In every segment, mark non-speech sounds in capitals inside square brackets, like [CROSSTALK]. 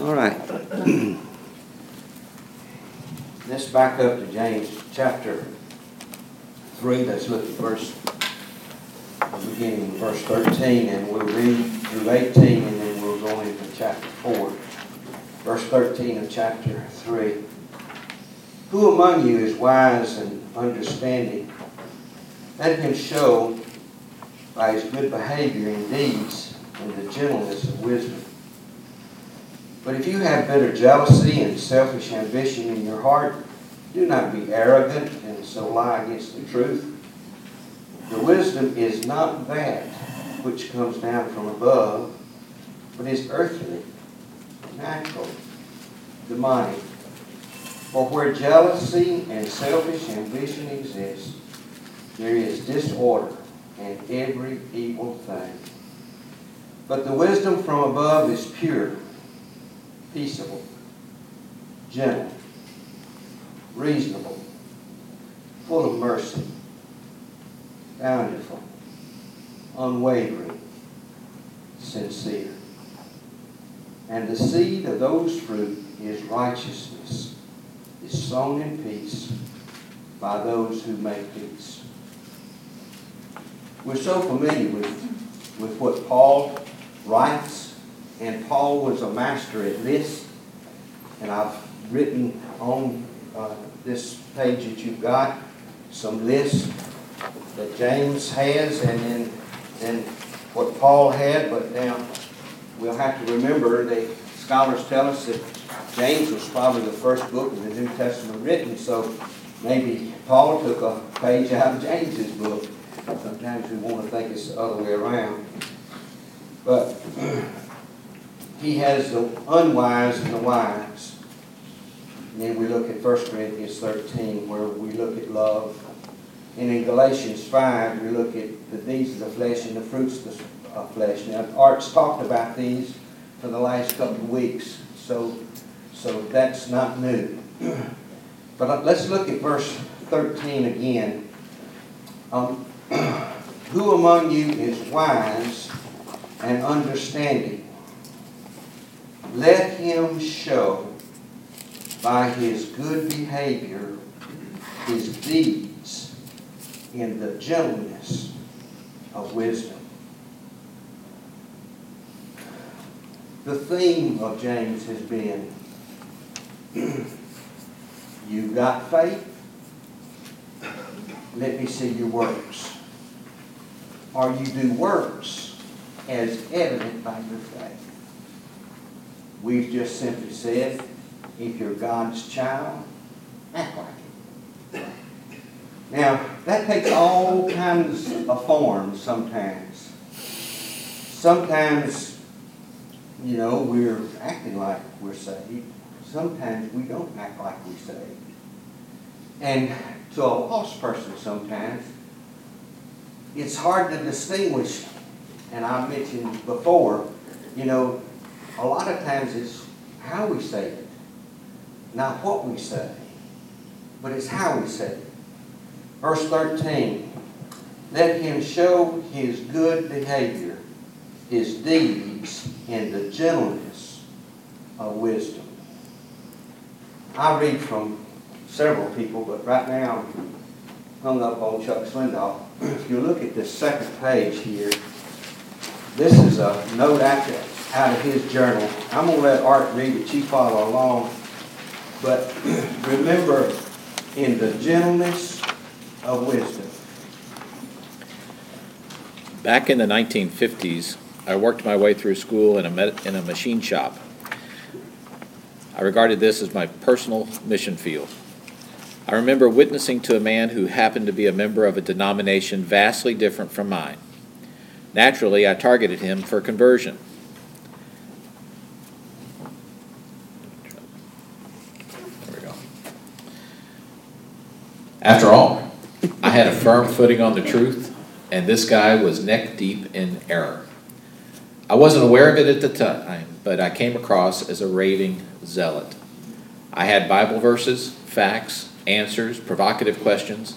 All right. Let's back up to James chapter 3. Let's look at verse, beginning verse 13, and we'll read through 18, and then we'll go into chapter 4. Verse 13 of chapter 3. Who among you is wise and understanding? Let him show by his good behavior and deeds and the gentleness of wisdom. But if you have bitter jealousy and selfish ambition in your heart, do not be arrogant and so lie against the truth. The wisdom is not that which comes down from above, but is earthly, natural, demonic. For where jealousy and selfish ambition exist, there is disorder and every evil thing. But the wisdom from above is pure peaceable, gentle, reasonable, full of mercy, bountiful, unwavering, sincere. And the seed of those fruit is righteousness, is sown in peace by those who make peace. We're so familiar with, with what Paul writes and Paul was a master at this. And I've written on uh, this page that you've got some lists that James has and then, then what Paul had. But now we'll have to remember the scholars tell us that James was probably the first book in the New Testament written. So maybe Paul took a page out of James's book. Sometimes we want to think it's the other way around. But [CLEARS THROAT] he has the unwise and the wise. And then we look at 1 Corinthians 13, where we look at love. And in Galatians 5, we look at the deeds of the flesh and the fruits of the flesh. Now, Art's talked about these for the last couple of weeks, so, so that's not new. [CLEARS THROAT] but let's look at verse 13 again. Um, [CLEARS THROAT] Who among you is wise and understanding? Let him show by his good behavior his deeds in the gentleness of wisdom. The theme of James has been [CLEARS THROAT] you've got faith, let me see your works. Or you do works as evident by your faith. We've just simply said, if you're God's child, act like it. Now, that takes all kinds of forms sometimes. Sometimes, you know, we're acting like we're saved. Sometimes we don't act like we're saved. And to a lost person sometimes, it's hard to distinguish, and I mentioned before, you know, a lot of times it's how we say it, not what we say, but it's how we say it. Verse 13 Let him show his good behavior, his deeds in the gentleness of wisdom. I read from several people, but right now I'm hung up on Chuck Swindoll. [CLEARS THROAT] If you look at the second page here, this is a note after out of his journal. I'm going to let Art read it. You follow along. But [CLEARS THROAT] remember, in the gentleness of wisdom. Back in the 1950s, I worked my way through school in a, in a machine shop. I regarded this as my personal mission field. I remember witnessing to a man who happened to be a member of a denomination vastly different from mine. Naturally, I targeted him for conversion. After all, I had a firm footing on the truth, and this guy was neck deep in error. I wasn't aware of it at the time, but I came across as a raving zealot. I had Bible verses, facts, answers, provocative questions,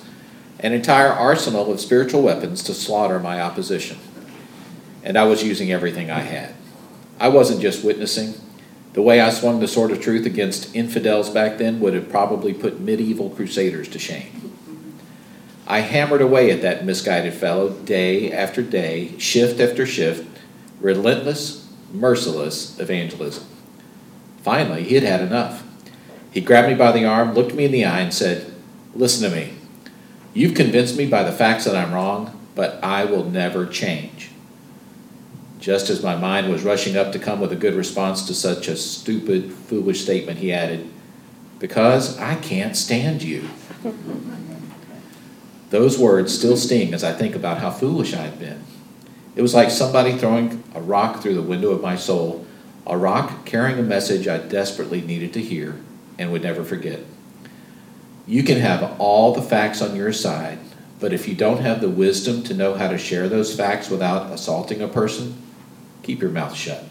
an entire arsenal of spiritual weapons to slaughter my opposition. And I was using everything I had. I wasn't just witnessing, The way I swung the sword of truth against infidels back then would have probably put medieval crusaders to shame. I hammered away at that misguided fellow day after day, shift after shift, relentless, merciless evangelism. Finally, he had had enough. He grabbed me by the arm, looked me in the eye, and said, Listen to me. You've convinced me by the facts that I'm wrong, but I will never change. Just as my mind was rushing up to come with a good response to such a stupid, foolish statement, he added, Because I can't stand you. Those words still sting as I think about how foolish I had been. It was like somebody throwing a rock through the window of my soul, a rock carrying a message I desperately needed to hear and would never forget. You can have all the facts on your side, but if you don't have the wisdom to know how to share those facts without assaulting a person, keep your mouth shut.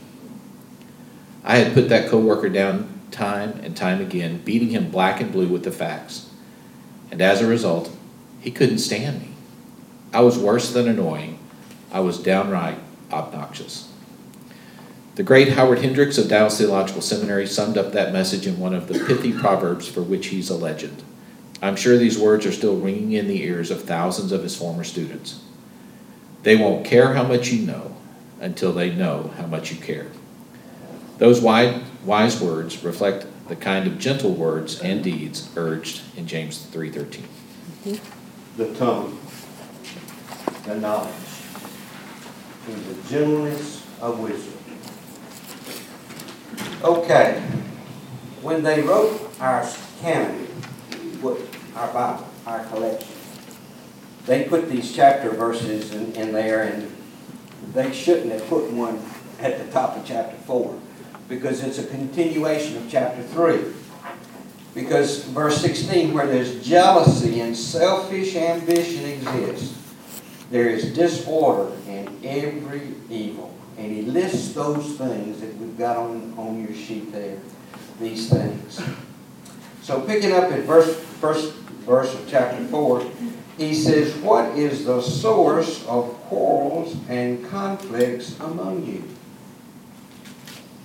I had put that coworker down time and time again, beating him black and blue with the facts. And as a result, he couldn't stand me. I was worse than annoying. I was downright obnoxious. The great Howard Hendricks of Dallas Theological Seminary summed up that message in one of the pithy proverbs for which he's a legend. I'm sure these words are still ringing in the ears of thousands of his former students. They won't care how much you know until they know how much you care. Those wise words reflect the kind of gentle words and deeds urged in James 3:13. The tongue, the knowledge, and the gentleness of wisdom. Okay, when they wrote our canon, our Bible, our collection, they put these chapter verses in, in there, and they shouldn't have put one at the top of chapter four because it's a continuation of chapter three. Because verse 16, where there's jealousy and selfish ambition exists, there is disorder and every evil. And he lists those things that we've got on, on your sheet there, these things. So picking up at verse, first verse of chapter 4, he says, What is the source of quarrels and conflicts among you?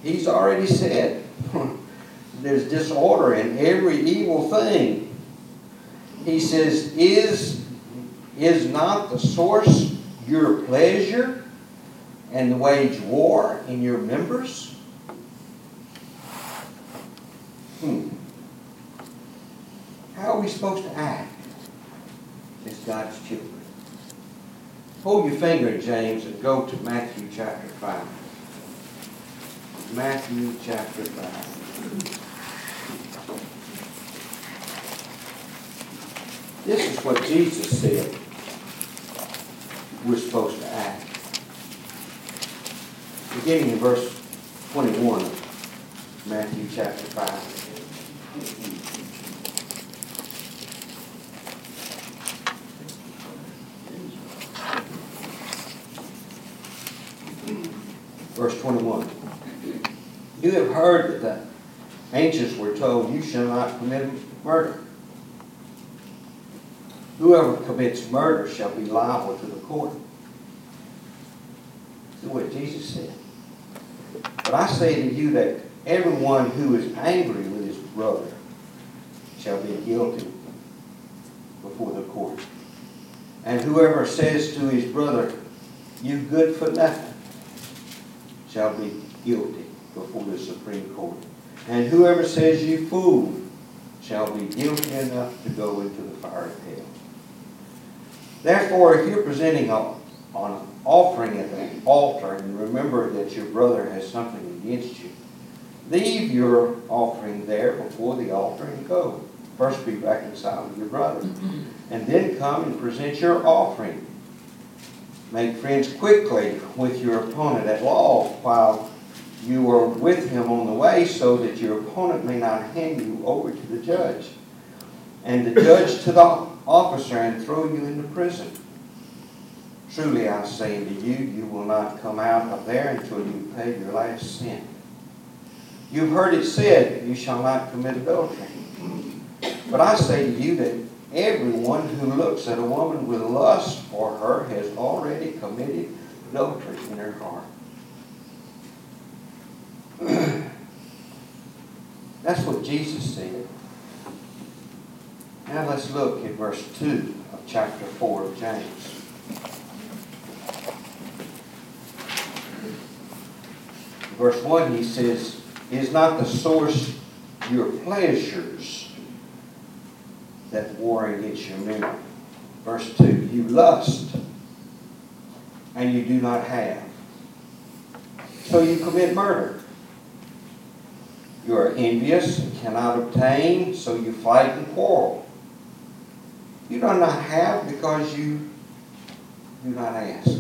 He's already said [LAUGHS] there's disorder in every evil thing. He says, Is, is not the source your pleasure and wage war in your members? Hmm. How are we supposed to act as God's children? Hold your finger, James, and go to Matthew chapter 5. Matthew chapter 5. This is what Jesus said we're supposed to act. Beginning in verse 21 of Matthew chapter 5. Verse 21. You have heard that the ancients were told, You shall not commit murder. Whoever commits murder shall be liable to the court. That's what Jesus said. But I say to you that everyone who is angry with his brother shall be guilty before the court. And whoever says to his brother, You good for nothing, shall be guilty before the Supreme Court. And whoever says you fool shall be guilty enough to go into the fire of hell. Therefore, if you're presenting a, an offering at the altar and remember that your brother has something against you, leave your offering there before the altar and go. First be reconciled with your brother, mm-hmm. and then come and present your offering. Make friends quickly with your opponent at law while you are with him on the way so that your opponent may not hand you over to the judge and the judge to the officer and throw you into prison. Truly I say unto you, you will not come out of there until you pay your last cent. You've heard it said, you shall not commit adultery. But I say to you that everyone who looks at a woman with lust for her has already committed adultery in her heart. [CLEARS THROAT] That's what Jesus said. Now let's look at verse 2 of chapter 4 of James. Verse 1, he says, Is not the source your pleasures that war against your memory? Verse 2, You lust, and you do not have. So you commit murder. You are envious and cannot obtain, so you fight and quarrel. You do not have because you do not ask.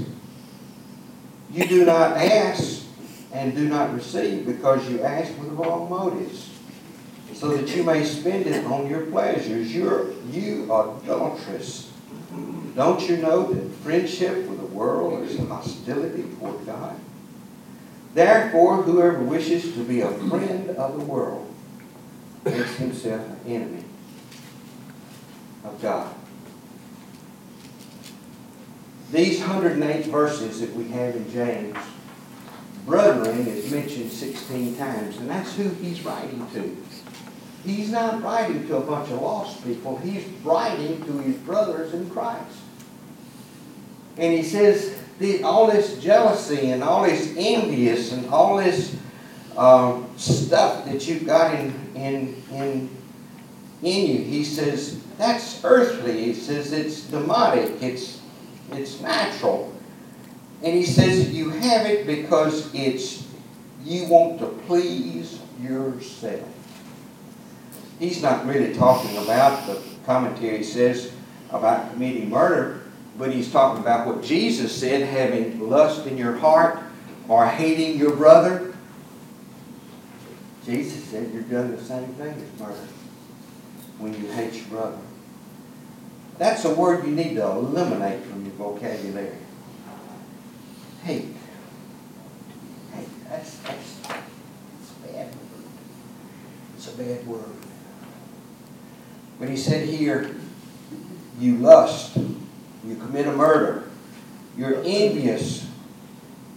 You do not ask and do not receive because you ask with wrong motives, so that you may spend it on your pleasures. You're, you adulterous. Don't you know that friendship with the world is hostility toward God? Therefore, whoever wishes to be a friend of the world makes himself an enemy of God. These 108 verses that we have in James, brethren is mentioned 16 times, and that's who he's writing to. He's not writing to a bunch of lost people, he's writing to his brothers in Christ. And he says, all this jealousy and all this envious and all this um, stuff that you've got in, in, in, in you, he says, that's earthly. He says it's demonic, it's, it's natural. And he says you have it because it's you want to please yourself. He's not really talking about, the commentary says, about committing murder, but he's talking about what Jesus said, having lust in your heart or hating your brother. Jesus said you're doing the same thing as murder when you hate your brother. That's a word you need to eliminate from your vocabulary. Hate. Hate. That's, that's, that's a bad word. It's a bad word. When he said here, you lust, you commit a murder, you're envious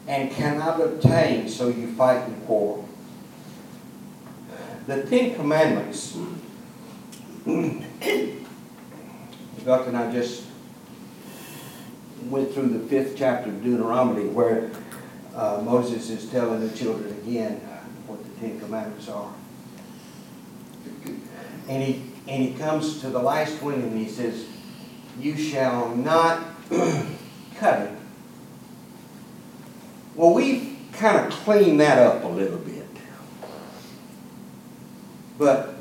and cannot obtain, so you fight and quarrel. The Ten Commandments [CLEARS THROAT] Buck and I just went through the fifth chapter of Deuteronomy where uh, Moses is telling the children again what the Ten Commandments are. And he, and he comes to the last one and he says, You shall not [CLEARS THROAT] covet. Well, we've kind of cleaned that up a little bit. But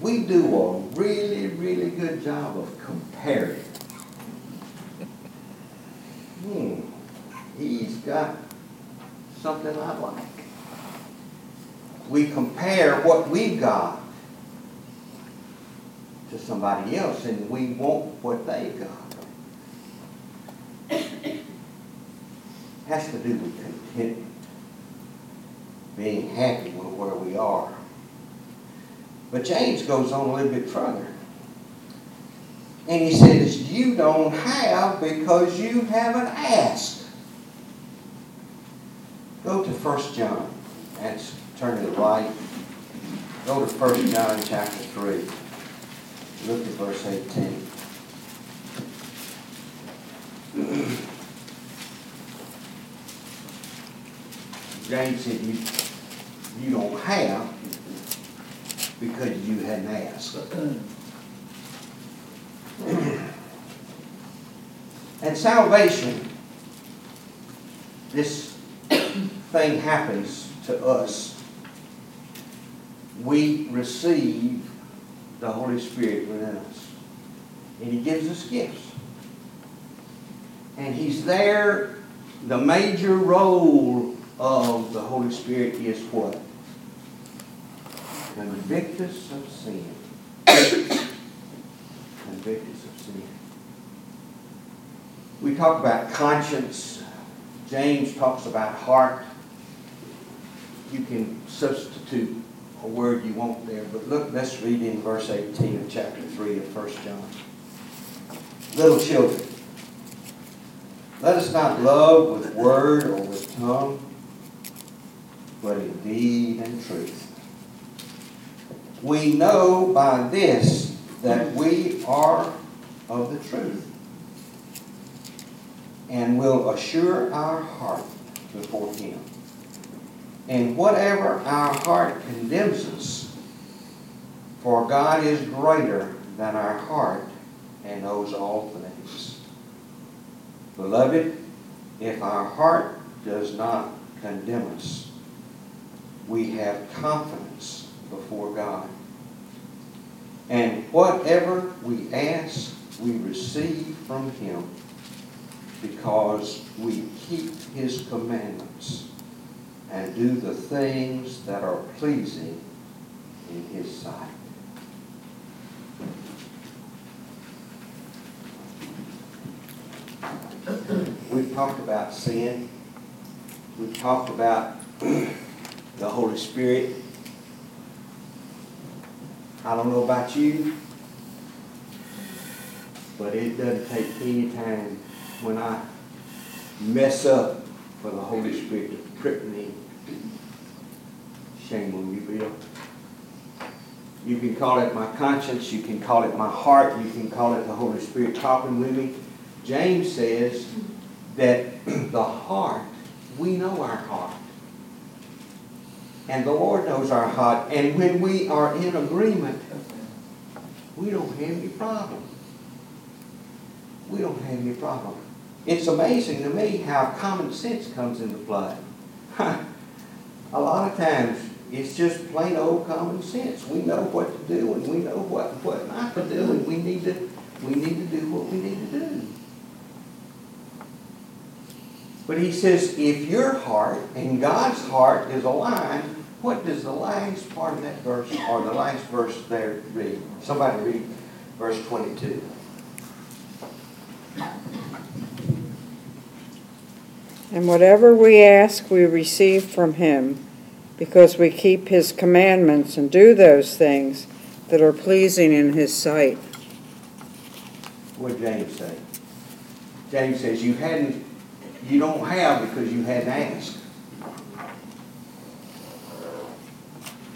we do a really, really good job of comparing. Hmm, he's got something I like. We compare what we've got to somebody else and we want what they've got. Has to do with contentment, being happy with where we are. But James goes on a little bit further. And he says, You don't have because you haven't asked. Go to 1 John. That's turn to the right. Go to 1 John chapter 3. Look at verse 18. [CLEARS THROAT] James said, you, you don't have because you hadn't asked. and salvation, this thing happens to us. We receive the Holy Spirit within us. And He gives us gifts. And He's there. The major role of the Holy Spirit is what? Convict us of sin. Convict us of sin. We talk about conscience. James talks about heart. You can substitute a word you want there, but look, let's read in verse 18 of chapter 3 of 1 John. Little children, let us not love with word or with tongue, but in deed and truth. We know by this that we are of the truth, and will assure our heart before Him. And whatever our heart condemns us, for God is greater than our heart and knows all things. Beloved, if our heart does not condemn us, we have confidence before God. And whatever we ask, we receive from Him because we keep His commandments and do the things that are pleasing in His sight. We've talked about sin. We've talked about [CLEARS THROAT] the Holy Spirit. I don't know about you, but it doesn't take any time when I mess up for the Holy Spirit to prick me. Shame on you, Bill. You can call it my conscience, you can call it my heart, you can call it the Holy Spirit talking with me. James says that [CLEARS THROAT] the heart, we know our heart. And the Lord knows our heart. And when we are in agreement, we don't have any problem. We don't have any problem. It's amazing to me how common sense comes into play. [LAUGHS] A lot of times, it's just plain old common sense. We know what to do and we know what, what not to do, and we need to, we need to do what we need to do. But he says, if your heart and God's heart is aligned, what does the last part of that verse, or the last verse there read? Somebody read verse 22. And whatever we ask, we receive from him, because we keep his commandments and do those things that are pleasing in his sight. What did James say? James says, you hadn't, you don't have because you hadn't asked.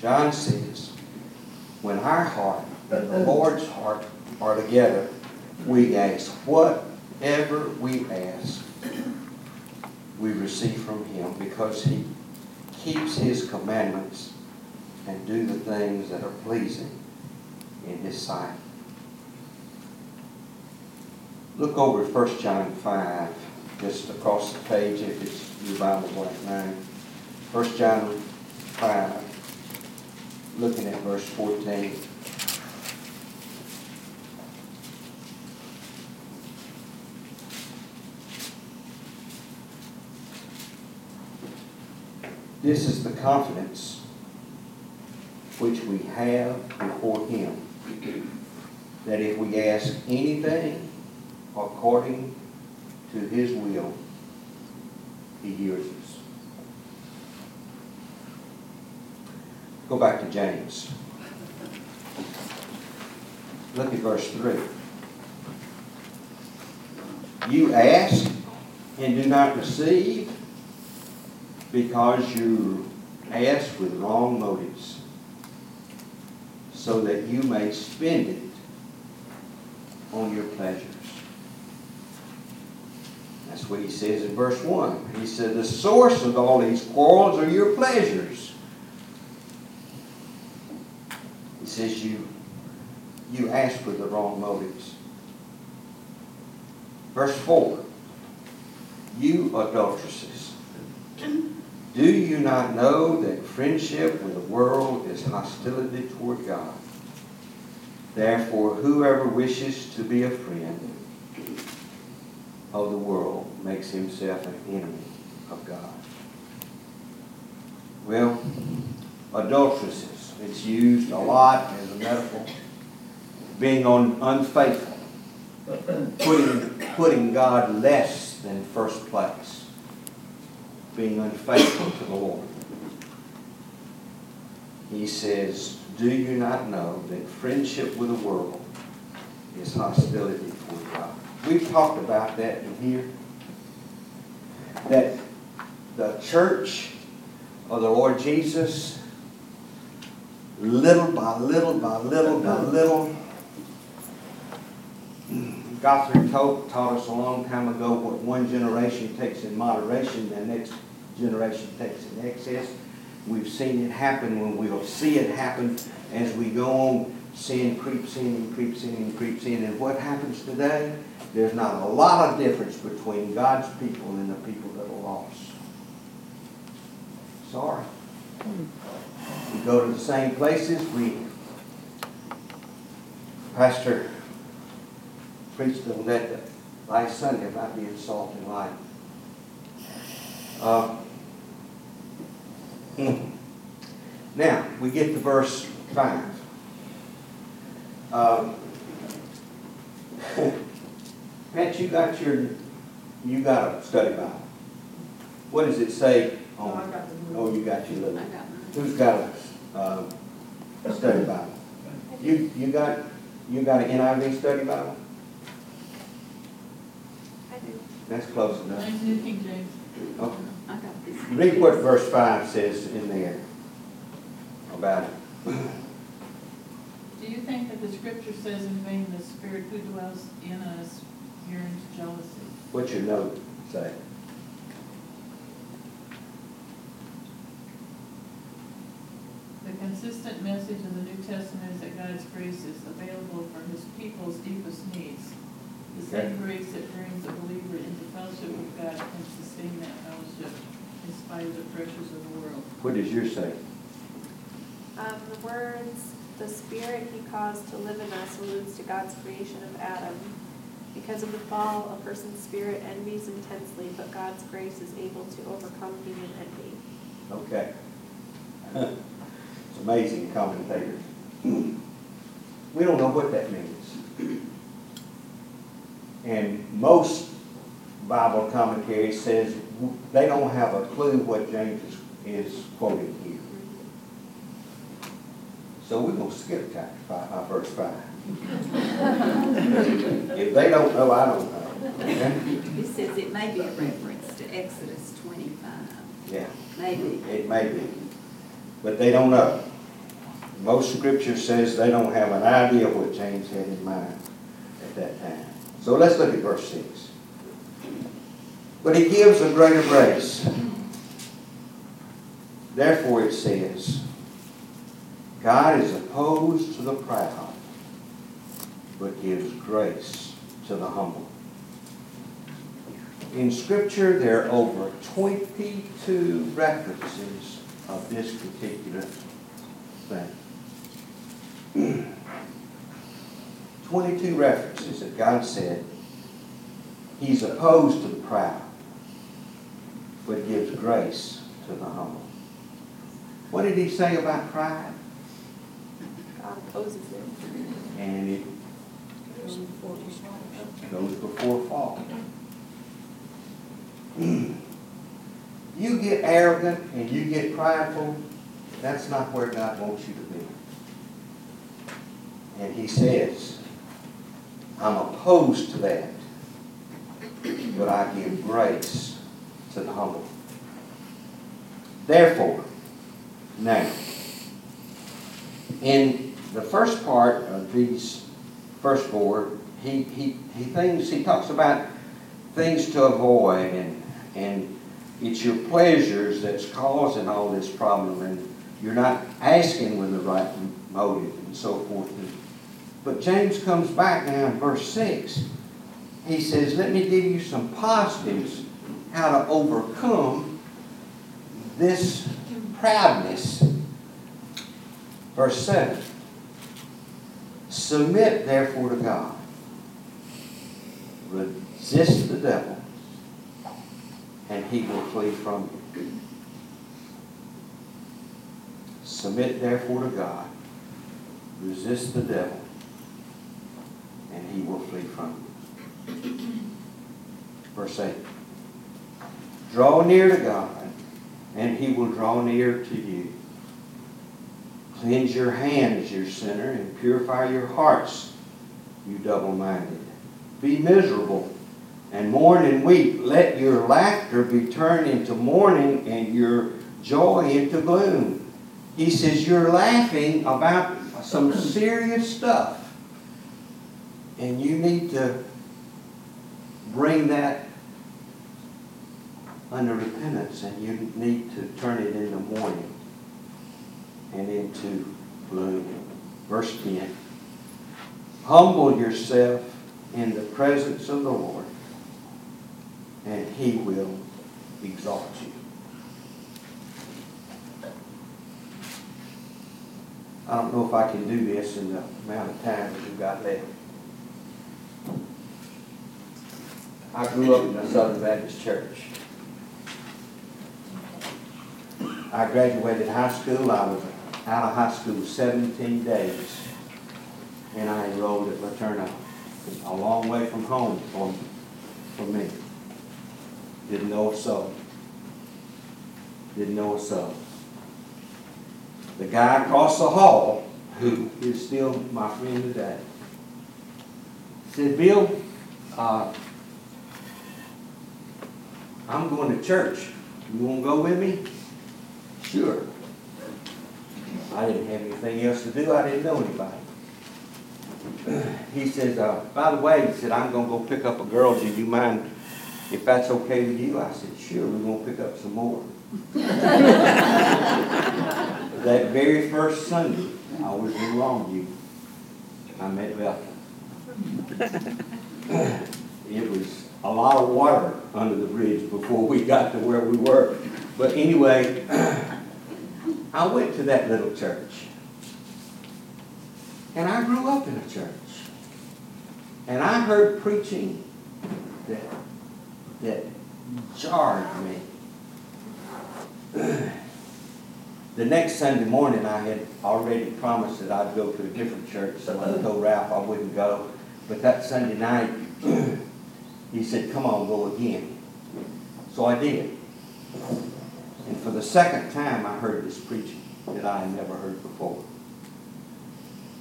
John says, when our heart and the Lord's heart are together, we ask whatever we ask, we receive from him because he keeps his commandments and do the things that are pleasing in his sight. Look over at 1 John 5, just across the page if it's your Bible right now. 1 John 5, looking at verse 14. This is the confidence which we have before Him, that if we ask anything according to His will, He hears us. Go back to James. Look at verse 3. You ask and do not receive because you ask with wrong motives, so that you may spend it on your pleasures. That's what he says in verse 1. He said, The source of all these quarrels are your pleasures. He says, You, you ask with the wrong motives. Verse 4 You adulteresses. Do you not know that friendship with the world is hostility toward God? Therefore, whoever wishes to be a friend of the world makes himself an enemy of God. Well, adulteresses, it's used a lot as a metaphor, being on unfaithful, putting, putting God less than first place being unfaithful to the Lord. He says, Do you not know that friendship with the world is hostility toward God? We've talked about that in here. That the church of the Lord Jesus little by little by little by little. Mm, Gottfried taught, taught us a long time ago what one generation takes in moderation, the next generation takes in excess. We've seen it happen when we'll see it happen as we go on. Sin creeps in and creeps in and creeps in. And what happens today? There's not a lot of difference between God's people and the people that are lost. Sorry. Hmm. We go to the same places. We, Pastor preached on that last Sunday about being salt and light. Uh. Now, we get to verse 5. Um, [LAUGHS] Pat, you got your, you got a study Bible. What does it say Oh, on, the. oh, you got your little, I got mine. who's got a, uh, a study Bible? You, you got, you got an NIV study Bible? I do. That's close enough. Mine's New King James. Okay. I got this. Read what verse five says in there about it. Do you think that the scripture says in vain the spirit who dwells in us yearns jealousy? What's your note say? The consistent message in the New Testament is that God's grace is available for his people's deepest needs. The same grace that brings a believer into fellowship with God can sustain that fellowship in spite of the pressures of the world. What does yours say? Um, the words, the spirit he caused to live in us alludes to God's creation of Adam. Because of the fall, a person's spirit envies intensely, but God's grace is able to overcome human envy. Okay. [LAUGHS] Amazing commentators. We don't know what that means. And most Bible commentary says they don't have a clue what James is, is quoting here. So we're gonna skip chapter five, uh, verse five. [LAUGHS] If they don't know, I don't know. Okay? It says it may be a reference to Exodus twenty-five, Yeah. maybe. It may be, but they don't know. Most scripture says they don't have an idea of what James had in mind at that time. So let's look at verse six. But he gives a greater grace. Therefore it says, God is opposed to the proud, but gives grace to the humble. In Scripture, there are over 22 references of this particular thing. 22 references that God said He's opposed to the proud, but gives grace to the humble. What did He say about pride? God opposes it. And it goes before fall. [CLEARS THROAT] You get arrogant and you get prideful, that's not where God wants you to be. And he says, I'm opposed to that, but I give grace to the humble. Therefore, now, in the first part of these first four, he, he, he things, he talks about things to avoid and, and it's your pleasures that's causing all this problem and you're not asking with the right motive and so forth. But James comes back now in verse 6. He says, let me give you some positives how to overcome this proudness. Verse 7. Submit therefore to God. Resist the devil, and he will flee from you. Submit therefore to God. Resist the devil, and he will flee from you. Verse 8. Draw near to God, and he will draw near to you. Cleanse your hands, you sinner, and purify your hearts, you double-minded. Be miserable and mourn and weep. Let your laughter be turned into mourning and your joy into gloom. He says, You're laughing about some serious stuff. And you need to bring that under repentance and you need to turn it into mourning and into gloom. Verse 10 Humble yourself in the presence of the Lord, and he will exalt you. I don't know if I can do this in the amount of time that we've got left. I grew up in a Southern Baptist church. I graduated high school, I was out of high school seventeen days, and I enrolled at LeTourneau, a long way from home for, for me. Didn't know a soul. Didn't know a soul. The guy across the hall, who is still my friend today, said, Bill, uh, I'm going to church. You want to go with me? Sure. I didn't have anything else to do. I didn't know anybody. [CLEARS THROAT] He says, uh, by the way, he said, I'm going to go pick up a girl. Do you mind if that's okay with you? I said, sure, we're going to pick up some more. [LAUGHS] that very first Sunday, I was in Longview. I met Bethel. [LAUGHS] It was a lot of water under the bridge before we got to where we were. But anyway, [CLEARS THROAT] I went to that little church. And I grew up in a church. And I heard preaching that, that jarred me. The next Sunday morning, I had already promised that I'd go to a different church, so I told Ralph I wouldn't go. But that Sunday night, [CLEARS THROAT] he said, come on, go again. So I did. And for the second time, I heard this preaching that I had never heard before.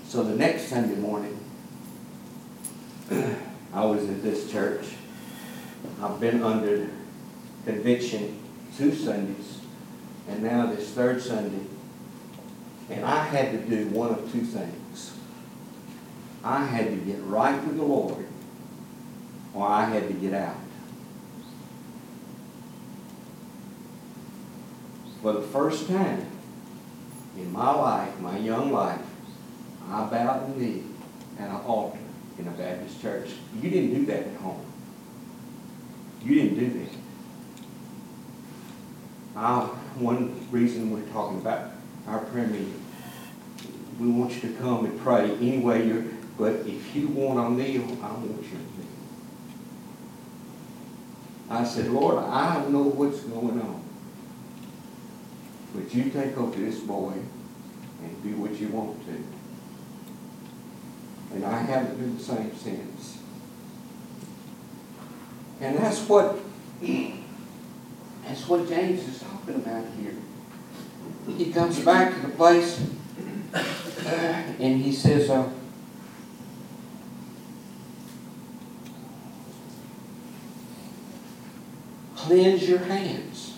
So the next Sunday morning, [CLEARS THROAT] I was at this church. I've been under conviction two Sundays, and now this third Sunday. And I had to do one of two things. I had to get right with the Lord, or I had to get out. For the first time in my life, my young life, I bowed the knee at an altar in a Baptist church. You didn't do that at home. You didn't do that. Uh, one reason we're talking about our prayer meeting, we want you to come and pray any way you're, but if you want to kneel, I want you to kneel. I said, Lord, I know what's going on. But you take over this boy and do what you want to. And I haven't been the same since. And that's what that's what James is talking about here. He comes back to the place uh, and he says, uh, cleanse your hands,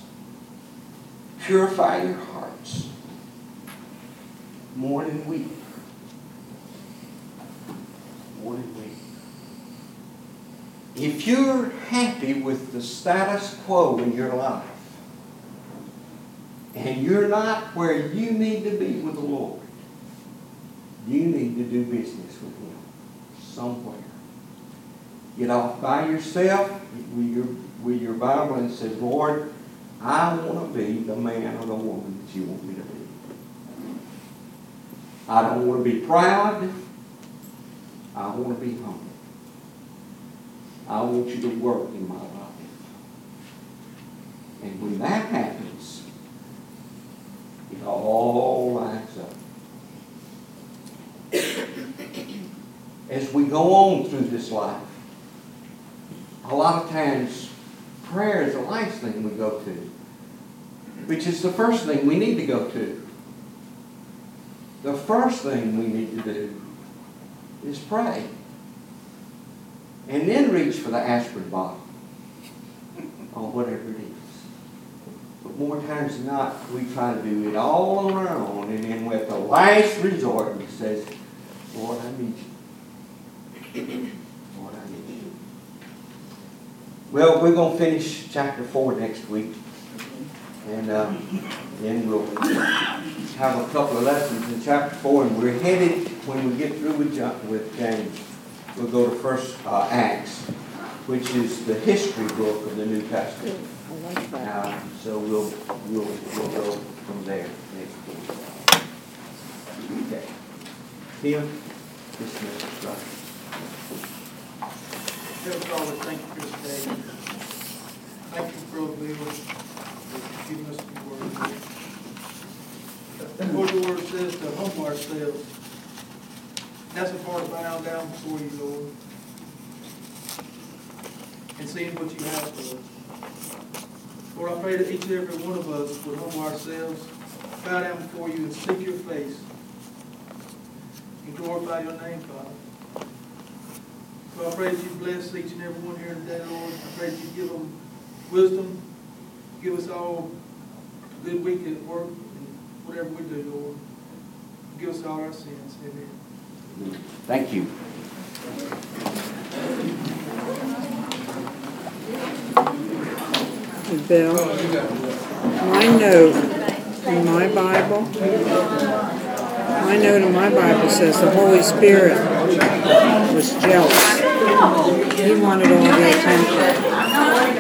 purify your hearts, mourn and weep. Mourn and weep. If you're happy with the status quo in your life, and you're not where you need to be with the Lord, you need to do business with Him somewhere. Get off by yourself with your, with your Bible and say, Lord, I want to be the man or the woman that you want me to be. I don't want to be proud. I want to be humble. I want you to work in my life. And when that happens, it all lines up. As we go on through this life, a lot of times prayer is the last thing we go to, which is the first thing we need to go to. The first thing we need to do is pray. And then reach for the aspirin bottle or whatever it is. But more times than not, we try to do it all on our own, and then with the last resort, we says, Lord, I need you. Lord, I need you. Well, we're gonna finish chapter four next week. And, uh, then we'll have a couple of lessons in chapter four, and we're headed, when we get through with with James, we'll go to first, uh, Acts, which is the history book of the New Testament. I like that. Uh, so we'll, we'll, we'll go from there next week. Okay. Tim, dismiss, right? Heavenly Father, thank you for this day. Thank you for Brother Bill, for giving us the word. Lord, the word says to humble ourselves. That's a part bowing down before you, Lord. And seeing what you have for us. Lord, I pray that each and every one of us would humble ourselves, bow down before you and seek your face. And glorify your name, Father. So I pray that you bless each and every one here today, Lord. I pray that you give them wisdom, give us all a good week at work and whatever we do, Lord. Give us all our sins. Amen. Thank you. Bill, my note in my Bible, my note in my Bible says the Holy Spirit was jealous. He wanted all the attention.